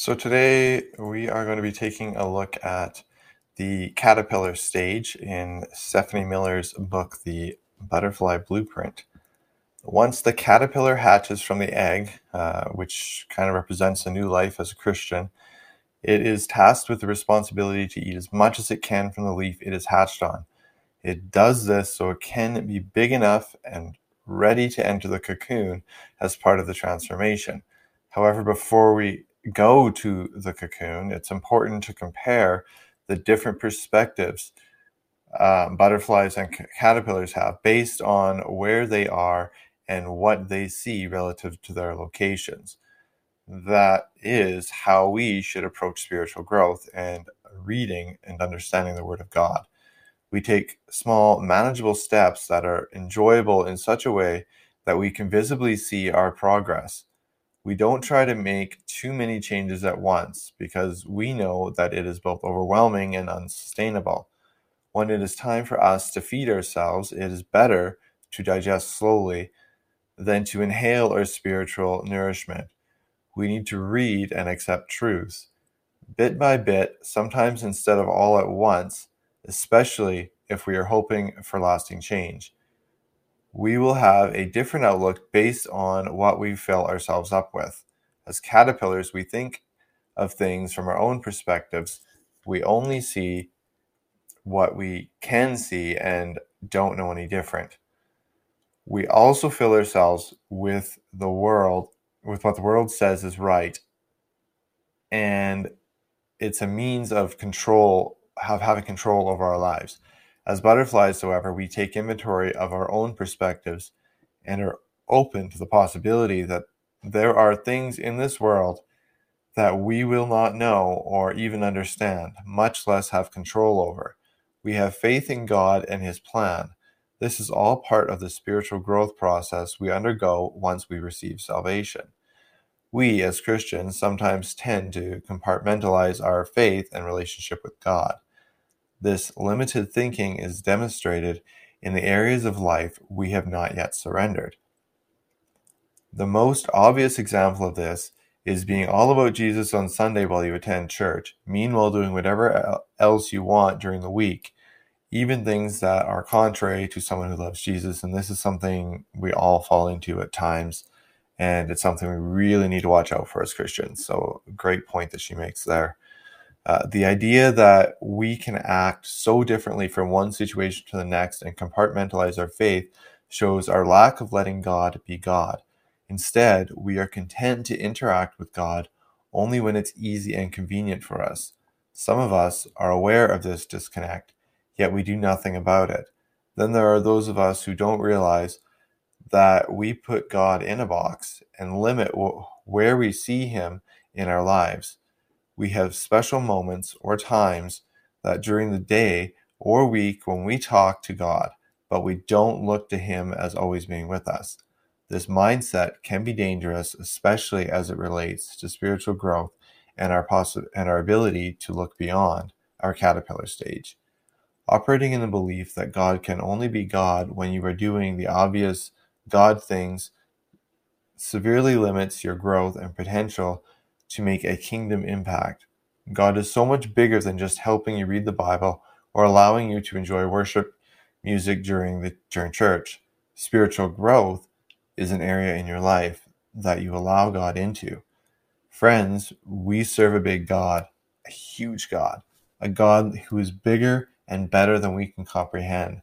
So, today we are going to be taking a look at the caterpillar stage in Stephanie Miller's book, The Butterfly Blueprint. Once the caterpillar hatches from the egg, uh, which kind of represents a new life as a Christian, it is tasked with the responsibility to eat as much as it can from the leaf it is hatched on. It does this so it can be big enough and ready to enter the cocoon as part of the transformation. However, before we go to the cocoon, it's important to compare the different perspectives um, butterflies and caterpillars have based on where they are and what they see relative to their locations. That is how we should approach spiritual growth and reading and understanding the Word of God. We take small, manageable steps that are enjoyable in such a way that we can visibly see our progress we don't try to make too many changes at once because we know that it is both overwhelming and unsustainable. When it is time for us to feed ourselves, it is better to digest slowly than to inhale our spiritual nourishment. We need to read and accept truths, bit by bit, sometimes instead of all at once, especially if we are hoping for lasting change we will have a different outlook based on what we fill ourselves up with. As caterpillars, we think of things from our own perspectives. We only see what we can see and don't know any different. We also fill ourselves with the world, with what the world says is right. And it's a means of control, of having control over our lives. As butterflies, however, we take inventory of our own perspectives and are open to the possibility that there are things in this world that we will not know or even understand, much less have control over. We have faith in God and His plan. This is all part of the spiritual growth process we undergo once we receive salvation. We, as Christians, sometimes tend to compartmentalize our faith and relationship with God. This limited thinking is demonstrated in the areas of life we have not yet surrendered. The most obvious example of this is being all about Jesus on Sunday while you attend church, meanwhile doing whatever else you want during the week, even things that are contrary to someone who loves Jesus. And this is something we all fall into at times, and it's something we really need to watch out for as Christians. So, great point that she makes there. Uh, the idea that we can act so differently from one situation to the next and compartmentalize our faith shows our lack of letting God be God. Instead, we are content to interact with God only when it's easy and convenient for us. Some of us are aware of this disconnect, yet we do nothing about it. Then there are those of us who don't realize that we put God in a box and limit where we see Him in our lives we have special moments or times that during the day or week when we talk to God, but we don't look to Him as always being with us. This mindset can be dangerous, especially as it relates to spiritual growth and our possi- and our ability to look beyond our caterpillar stage. Operating in the belief that God can only be God when you are doing the obvious God things severely limits your growth and potential to make a kingdom impact. God is so much bigger than just helping you read the Bible or allowing you to enjoy worship music during the during church. Spiritual growth is an area in your life that you allow God into. Friends, we serve a big God, a huge God, a God who is bigger and better than we can comprehend.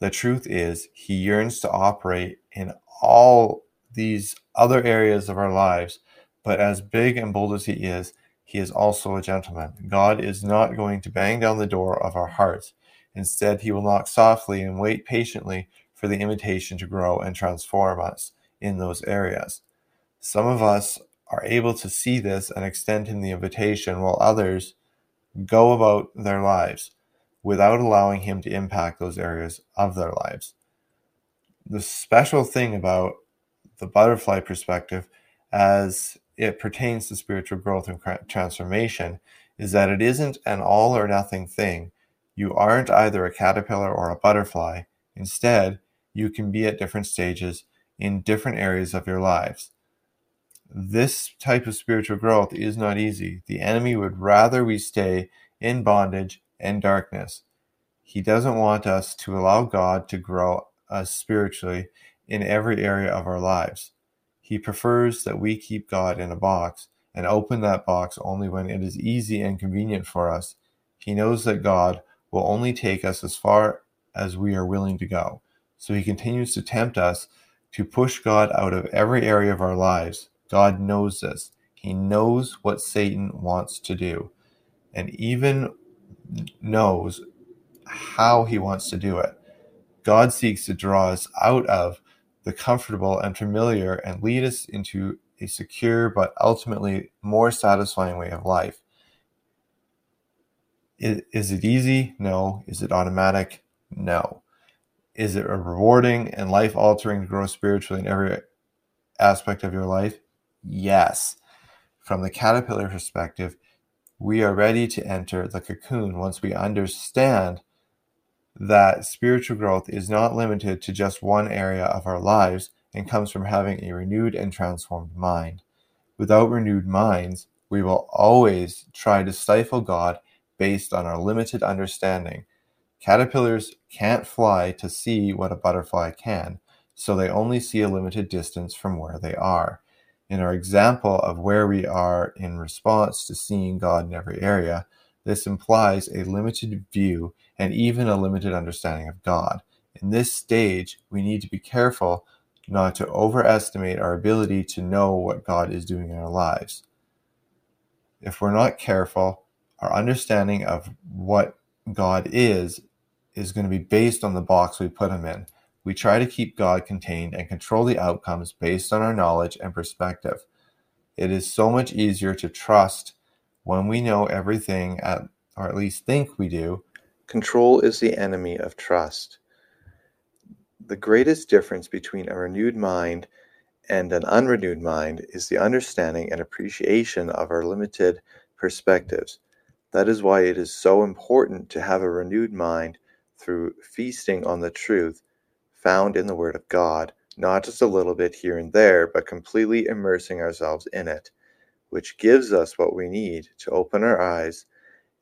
The truth is, He yearns to operate in all these other areas of our lives but as big and bold as he is, he is also a gentleman. God is not going to bang down the door of our hearts. Instead, he will knock softly and wait patiently for the invitation to grow and transform us in those areas. Some of us are able to see this and extend him the invitation, while others go about their lives without allowing him to impact those areas of their lives. The special thing about the butterfly perspective, as it pertains to spiritual growth and transformation is that it isn't an all or nothing thing. You aren't either a caterpillar or a butterfly. Instead, you can be at different stages in different areas of your lives. This type of spiritual growth is not easy. The enemy would rather we stay in bondage and darkness. He doesn't want us to allow God to grow us spiritually in every area of our lives. He prefers that we keep God in a box and open that box only when it is easy and convenient for us. He knows that God will only take us as far as we are willing to go. So he continues to tempt us to push God out of every area of our lives. God knows this. He knows what Satan wants to do and even knows how he wants to do it. God seeks to draw us out of the comfortable and familiar and lead us into a secure but ultimately more satisfying way of life. Is, it easy? No. Is it automatic? No. Is it rewarding and life altering to grow spiritually in every aspect of your life? Yes. From the caterpillar perspective, we are ready to enter the cocoon once we understand that spiritual growth is not limited to just one area of our lives and comes from having a renewed and transformed mind. Without renewed minds, we will always try to stifle God based on our limited understanding. Caterpillars can't fly to see what a butterfly can, so they only see a limited distance from where they are. In our example of where we are in response to seeing God in every area, this implies a limited view and even a limited understanding of God. In this stage, we need to be careful not to overestimate our ability to know what God is doing in our lives. If we're not careful, our understanding of what God is is going to be based on the box we put him in. We try to keep God contained and control the outcomes based on our knowledge and perspective. It is so much easier to trust when we know everything, at, or at least think we do. Control is the enemy of trust. The greatest difference between a renewed mind and an unrenewed mind is the understanding and appreciation of our limited perspectives. That is why it is so important to have a renewed mind through feasting on the truth found in the Word of God, not just a little bit here and there, but completely immersing ourselves in it, which gives us what we need to open our eyes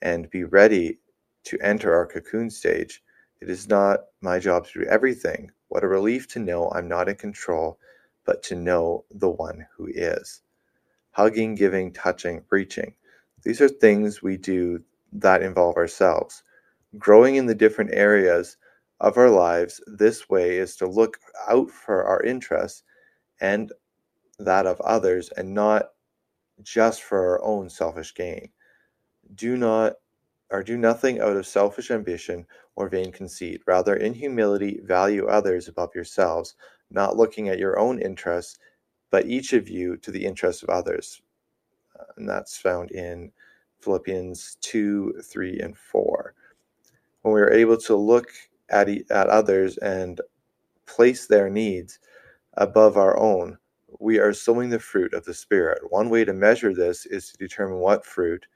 and be ready to enter our cocoon stage. It is not my job to do everything. What a relief to know I'm not in control, but to know the one who is. Hugging, giving, touching, reaching. These are things we do that involve ourselves. Growing in the different areas of our lives this way is to look out for our interests and that of others and not just for our own selfish gain. Do not or do nothing out of selfish ambition or vain conceit. Rather, in humility, value others above yourselves, not looking at your own interests, but each of you to the interests of others uh, and that's found in Philippians 2, 3, and 4. When we are able to look at, at others and place their needs above our own, we are sowing the fruit of the Spirit. One way to measure this is to determine what fruit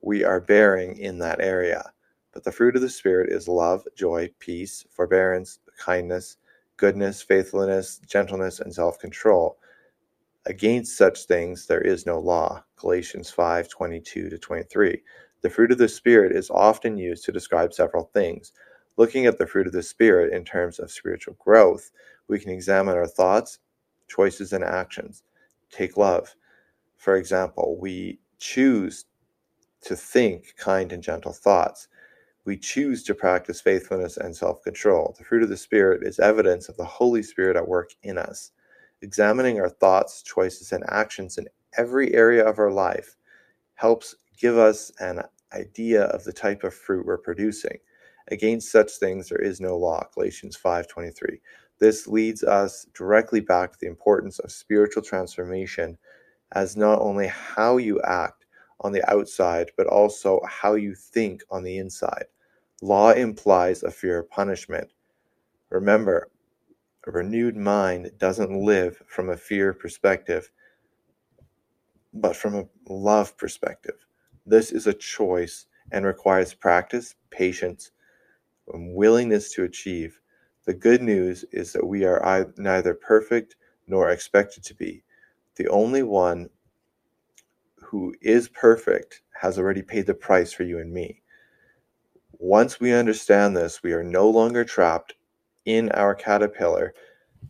we are bearing in that area. But the fruit of the Spirit is love, joy, peace, forbearance, kindness, goodness, faithfulness, gentleness, and self control. Against such things there is no law. Galatians 5 22 to 23. The fruit of the Spirit is often used to describe several things. Looking at the fruit of the Spirit in terms of spiritual growth, we can examine our thoughts, choices, and actions. Take love. For example, we choose to think kind and gentle thoughts. We choose to practice faithfulness and self control. The fruit of the Spirit is evidence of the Holy Spirit at work in us. Examining our thoughts, choices, and actions in every area of our life helps give us an idea of the type of fruit we're producing. Against such things there is no law. Galatians 5:23. This leads us directly back to the importance of spiritual transformation as not only how you act on the outside, but also how you think on the inside. Law implies a fear of punishment. Remember, a renewed mind doesn't live from a fear perspective, but from a love perspective. This is a choice and requires practice, patience, and willingness to achieve. The good news is that we are neither perfect nor expected to be. The only one who is perfect has already paid the price for you and me. Once we understand this, we are no longer trapped in our caterpillar,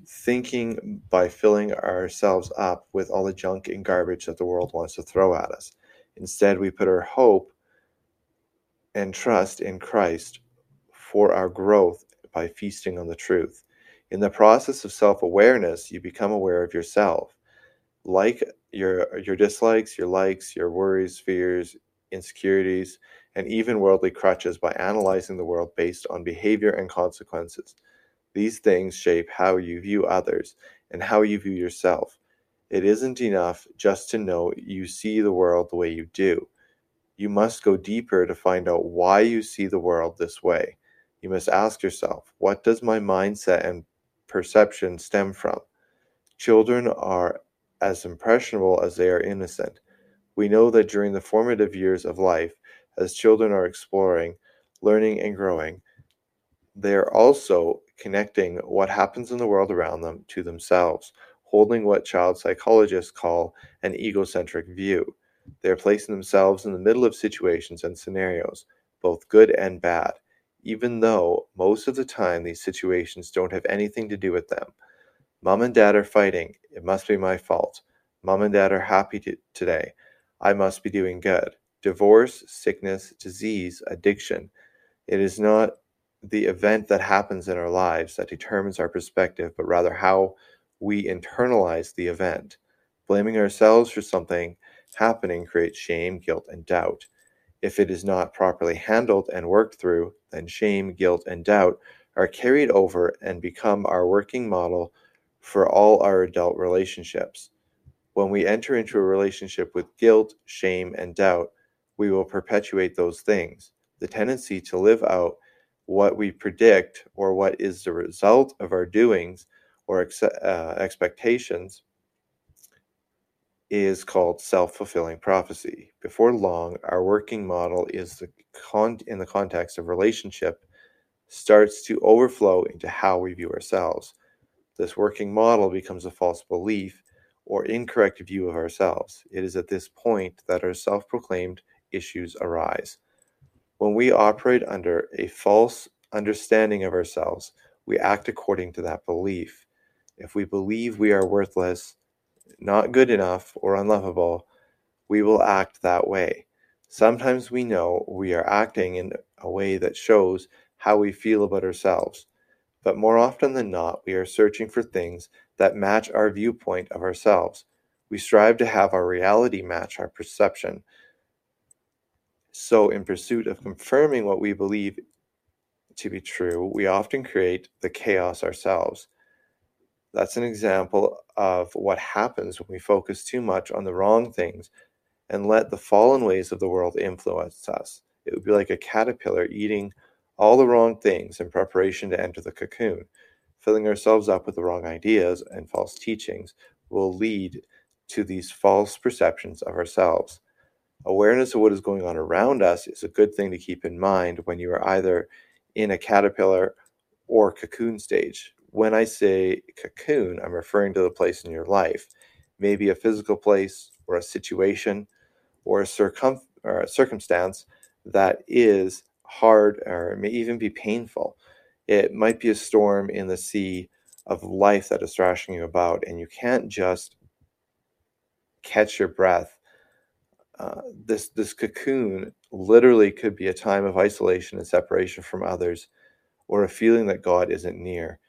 thinking by filling ourselves up with all the junk and garbage that the world wants to throw at us. Instead, we put our hope and trust in Christ for our growth by feasting on the truth. In the process of self awareness, you become aware of yourself. Like your, your dislikes, your likes, your worries, fears, insecurities, and even worldly crutches by analyzing the world based on behavior and consequences. These things shape how you view others and how you view yourself. It isn't enough just to know you see the world the way you do. You must go deeper to find out why you see the world this way. You must ask yourself, what does my mindset and perception stem from? Children are as impressionable as they are innocent. We know that during the formative years of life, as children are exploring, learning, and growing, they are also connecting what happens in the world around them to themselves, holding what child psychologists call an egocentric view. They are placing themselves in the middle of situations and scenarios, both good and bad, even though most of the time these situations don't have anything to do with them. Mom and dad are fighting. It must be my fault. Mom and dad are happy to, today. I must be doing good. Divorce, sickness, disease, addiction. It is not the event that happens in our lives that determines our perspective, but rather how we internalize the event. Blaming ourselves for something happening creates shame, guilt, and doubt. If it is not properly handled and worked through, then shame, guilt, and doubt are carried over and become our working model for all our adult relationships. When we enter into a relationship with guilt, shame, and doubt, we will perpetuate those things. The tendency to live out what we predict or what is the result of our doings or ex- uh, expectations is called self-fulfilling prophecy. Before long, our working model is the con- in the context of relationship starts to overflow into how we view ourselves. This working model becomes a false belief or incorrect view of ourselves. It is at this point that our self-proclaimed issues arise. When we operate under a false understanding of ourselves, we act according to that belief. If we believe we are worthless, not good enough, or unlovable, we will act that way. Sometimes we know we are acting in a way that shows how we feel about ourselves, but more often than not, we are searching for things that match our viewpoint of ourselves. We strive to have our reality match our perception. So, in pursuit of confirming what we believe to be true, we often create the chaos ourselves. That's an example of what happens when we focus too much on the wrong things and let the fallen ways of the world influence us. It would be like a caterpillar eating all the wrong things in preparation to enter the cocoon. Filling ourselves up with the wrong ideas and false teachings will lead to these false perceptions of ourselves. Awareness of what is going on around us is a good thing to keep in mind when you are either in a caterpillar or cocoon stage when I say cocoon, I'm referring to the place in your life, maybe a physical place or a situation or a, circum- or a circumstance that is hard or may even be painful. It might be a storm in the sea of life that is thrashing you about, and you can't just catch your breath. Uh, this this cocoon literally could be a time of isolation and separation from others, or a feeling that God isn't near.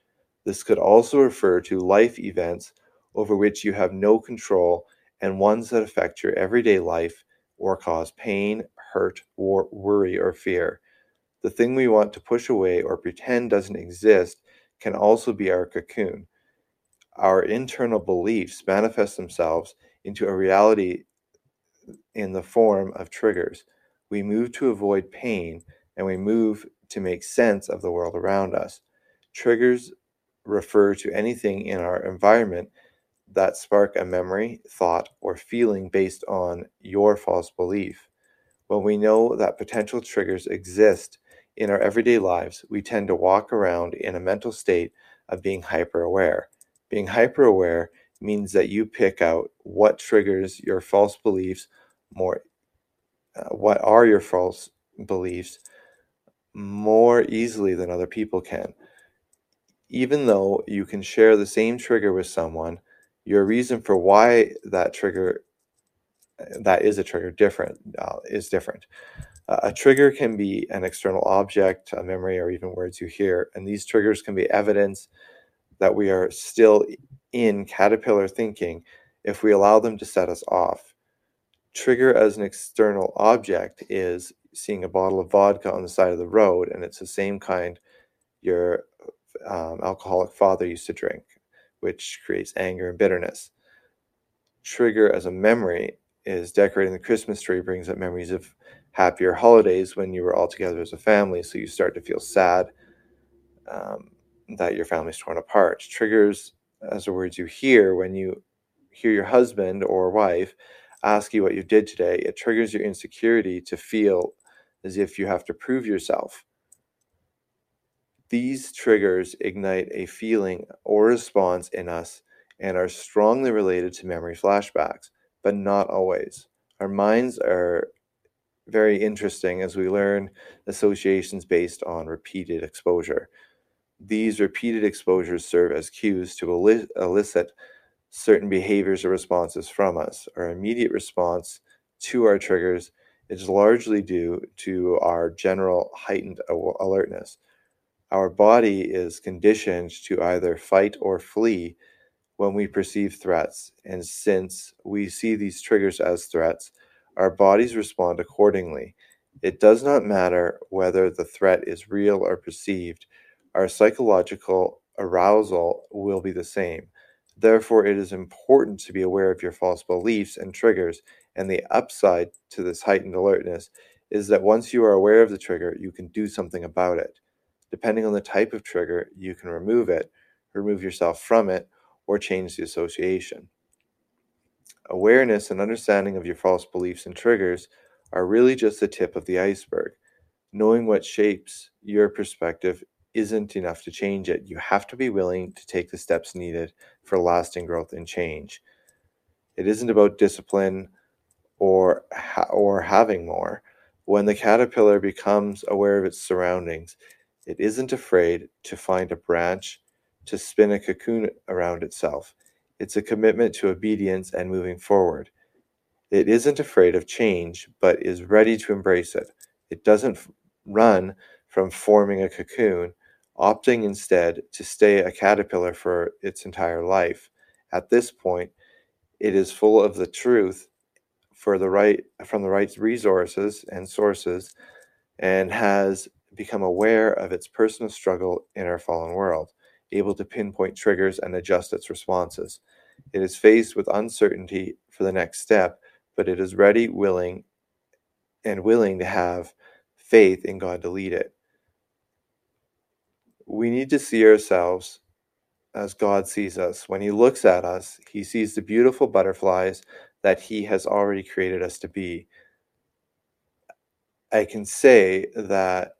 This could also refer to life events over which you have no control and ones that affect your everyday life or cause pain, hurt, or worry or fear. The thing we want to push away or pretend doesn't exist can also be our cocoon. Our internal beliefs manifest themselves into a reality in the form of triggers. We move to avoid pain and we move to make sense of the world around us. Triggers refer to anything in our environment that spark a memory, thought, or feeling based on your false belief. When we know that potential triggers exist in our everyday lives, we tend to walk around in a mental state of being hyper aware. Being hyper aware means that you pick out what triggers your false beliefs more uh, what are your false beliefs more easily than other people can even though you can share the same trigger with someone your reason for why that trigger that is a trigger different uh, is different uh, a trigger can be an external object a memory or even words you hear and these triggers can be evidence that we are still in caterpillar thinking if we allow them to set us off. Trigger as an external object is seeing a bottle of vodka on the side of the road, and it's the same kind your um, alcoholic father used to drink, which creates anger and bitterness. Trigger as a memory is decorating the Christmas tree brings up memories of happier holidays when you were all together as a family, so you start to feel sad um, that your family's torn apart. Triggers as the words you hear when you hear your husband or wife ask you what you did today, it triggers your insecurity to feel as if you have to prove yourself. These triggers ignite a feeling or response in us and are strongly related to memory flashbacks, but not always. Our minds are very interesting as we learn associations based on repeated exposure. These repeated exposures serve as cues to elicit certain behaviors or responses from us. Our immediate response to our triggers is largely due to our general heightened alertness. Our body is conditioned to either fight or flee when we perceive threats, and since we see these triggers as threats, our bodies respond accordingly. It does not matter whether the threat is real or perceived, our psychological arousal will be the same. Therefore, it is important to be aware of your false beliefs and triggers. And the upside to this heightened alertness is that once you are aware of the trigger, you can do something about it. Depending on the type of trigger, you can remove it, remove yourself from it, or change the association. Awareness and understanding of your false beliefs and triggers are really just the tip of the iceberg. Knowing what shapes your perspective isn't enough to change it. You have to be willing to take the steps needed for lasting growth and change. It isn't about discipline or ha- or having more. When the caterpillar becomes aware of its surroundings, it isn't afraid to find a branch to spin a cocoon around itself. It's a commitment to obedience and moving forward. It isn't afraid of change, but is ready to embrace it. It doesn't run from forming a cocoon, opting instead to stay a caterpillar for its entire life. At this point, it is full of the truth for the right from the right resources and sources and has become aware of its personal struggle in our fallen world, able to pinpoint triggers and adjust its responses. It is faced with uncertainty for the next step, but it is ready, willing, and willing to have faith in God to lead it we need to see ourselves as God sees us. When He looks at us, He sees the beautiful butterflies that He has already created us to be. I can say that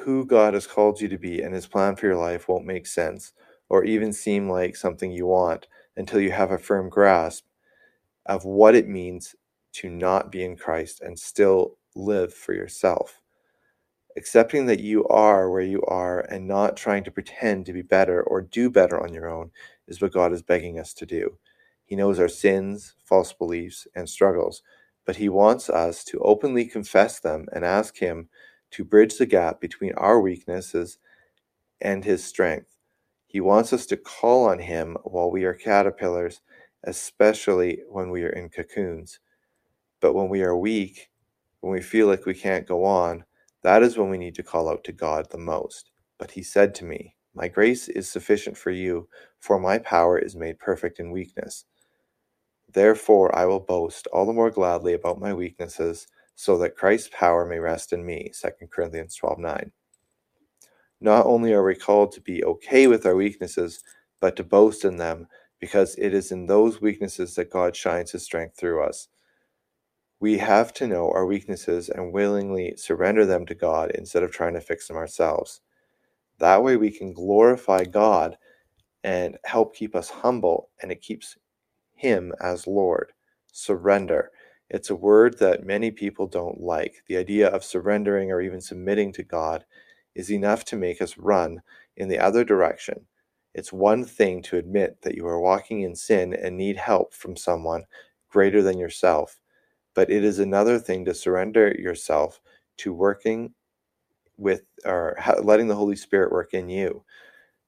who God has called you to be and His plan for your life won't make sense or even seem like something you want until you have a firm grasp of what it means to not be in Christ and still live for yourself accepting that you are where you are and not trying to pretend to be better or do better on your own is what God is begging us to do. He knows our sins, false beliefs, and struggles, but He wants us to openly confess them and ask Him to bridge the gap between our weaknesses and His strength. He wants us to call on Him while we are caterpillars, especially when we are in cocoons. But when we are weak, when we feel like we can't go on, that is when we need to call out to God the most. But he said to me, My grace is sufficient for you, for my power is made perfect in weakness. Therefore, I will boast all the more gladly about my weaknesses, so that Christ's power may rest in me. 2 Corinthians 12 9. Not only are we called to be okay with our weaknesses, but to boast in them, because it is in those weaknesses that God shines his strength through us. We have to know our weaknesses and willingly surrender them to God instead of trying to fix them ourselves. That way, we can glorify God and help keep us humble, and it keeps Him as Lord. Surrender. It's a word that many people don't like. The idea of surrendering or even submitting to God is enough to make us run in the other direction. It's one thing to admit that you are walking in sin and need help from someone greater than yourself, but it is another thing to surrender yourself to working with or letting the Holy Spirit work in you.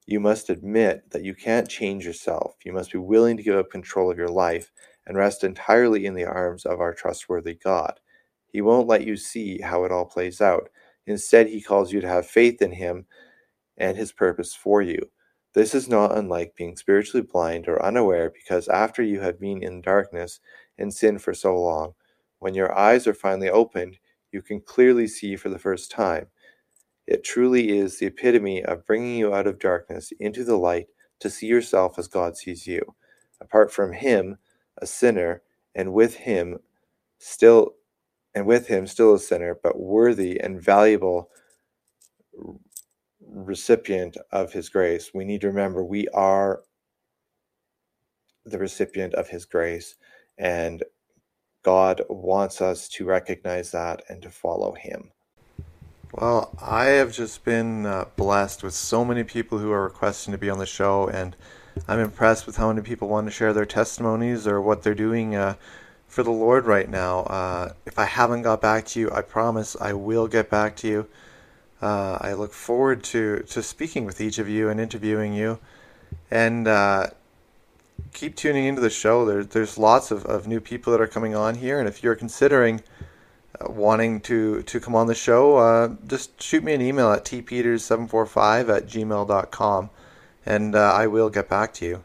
You must admit that you can't change yourself. You must be willing to give up control of your life and rest entirely in the arms of our trustworthy God. He won't let you see how it all plays out. Instead, He calls you to have faith in Him and His purpose for you. This is not unlike being spiritually blind or unaware because after you have been in darkness and sin for so long, when your eyes are finally opened, you can clearly see for the first time. It truly is the epitome of bringing you out of darkness into the light to see yourself as God sees you. Apart from Him, a sinner, and with Him, still, and with Him, still a sinner, but worthy and valuable recipient of His grace. We need to remember we are the recipient of His grace, and God wants us to recognize that and to follow Him. Well, I have just been uh, blessed with so many people who are requesting to be on the show, and I'm impressed with how many people want to share their testimonies or what they're doing uh, for the Lord right now. Uh, if I haven't got back to you, I promise I will get back to you. Uh, I look forward to, to speaking with each of you and interviewing you. And uh, keep tuning into the show. There, there's lots of, of new people that are coming on here, and if you're considering wanting to, to come on the show, uh, just shoot me an email at tpeters745 at gmail.com and uh, I will get back to you.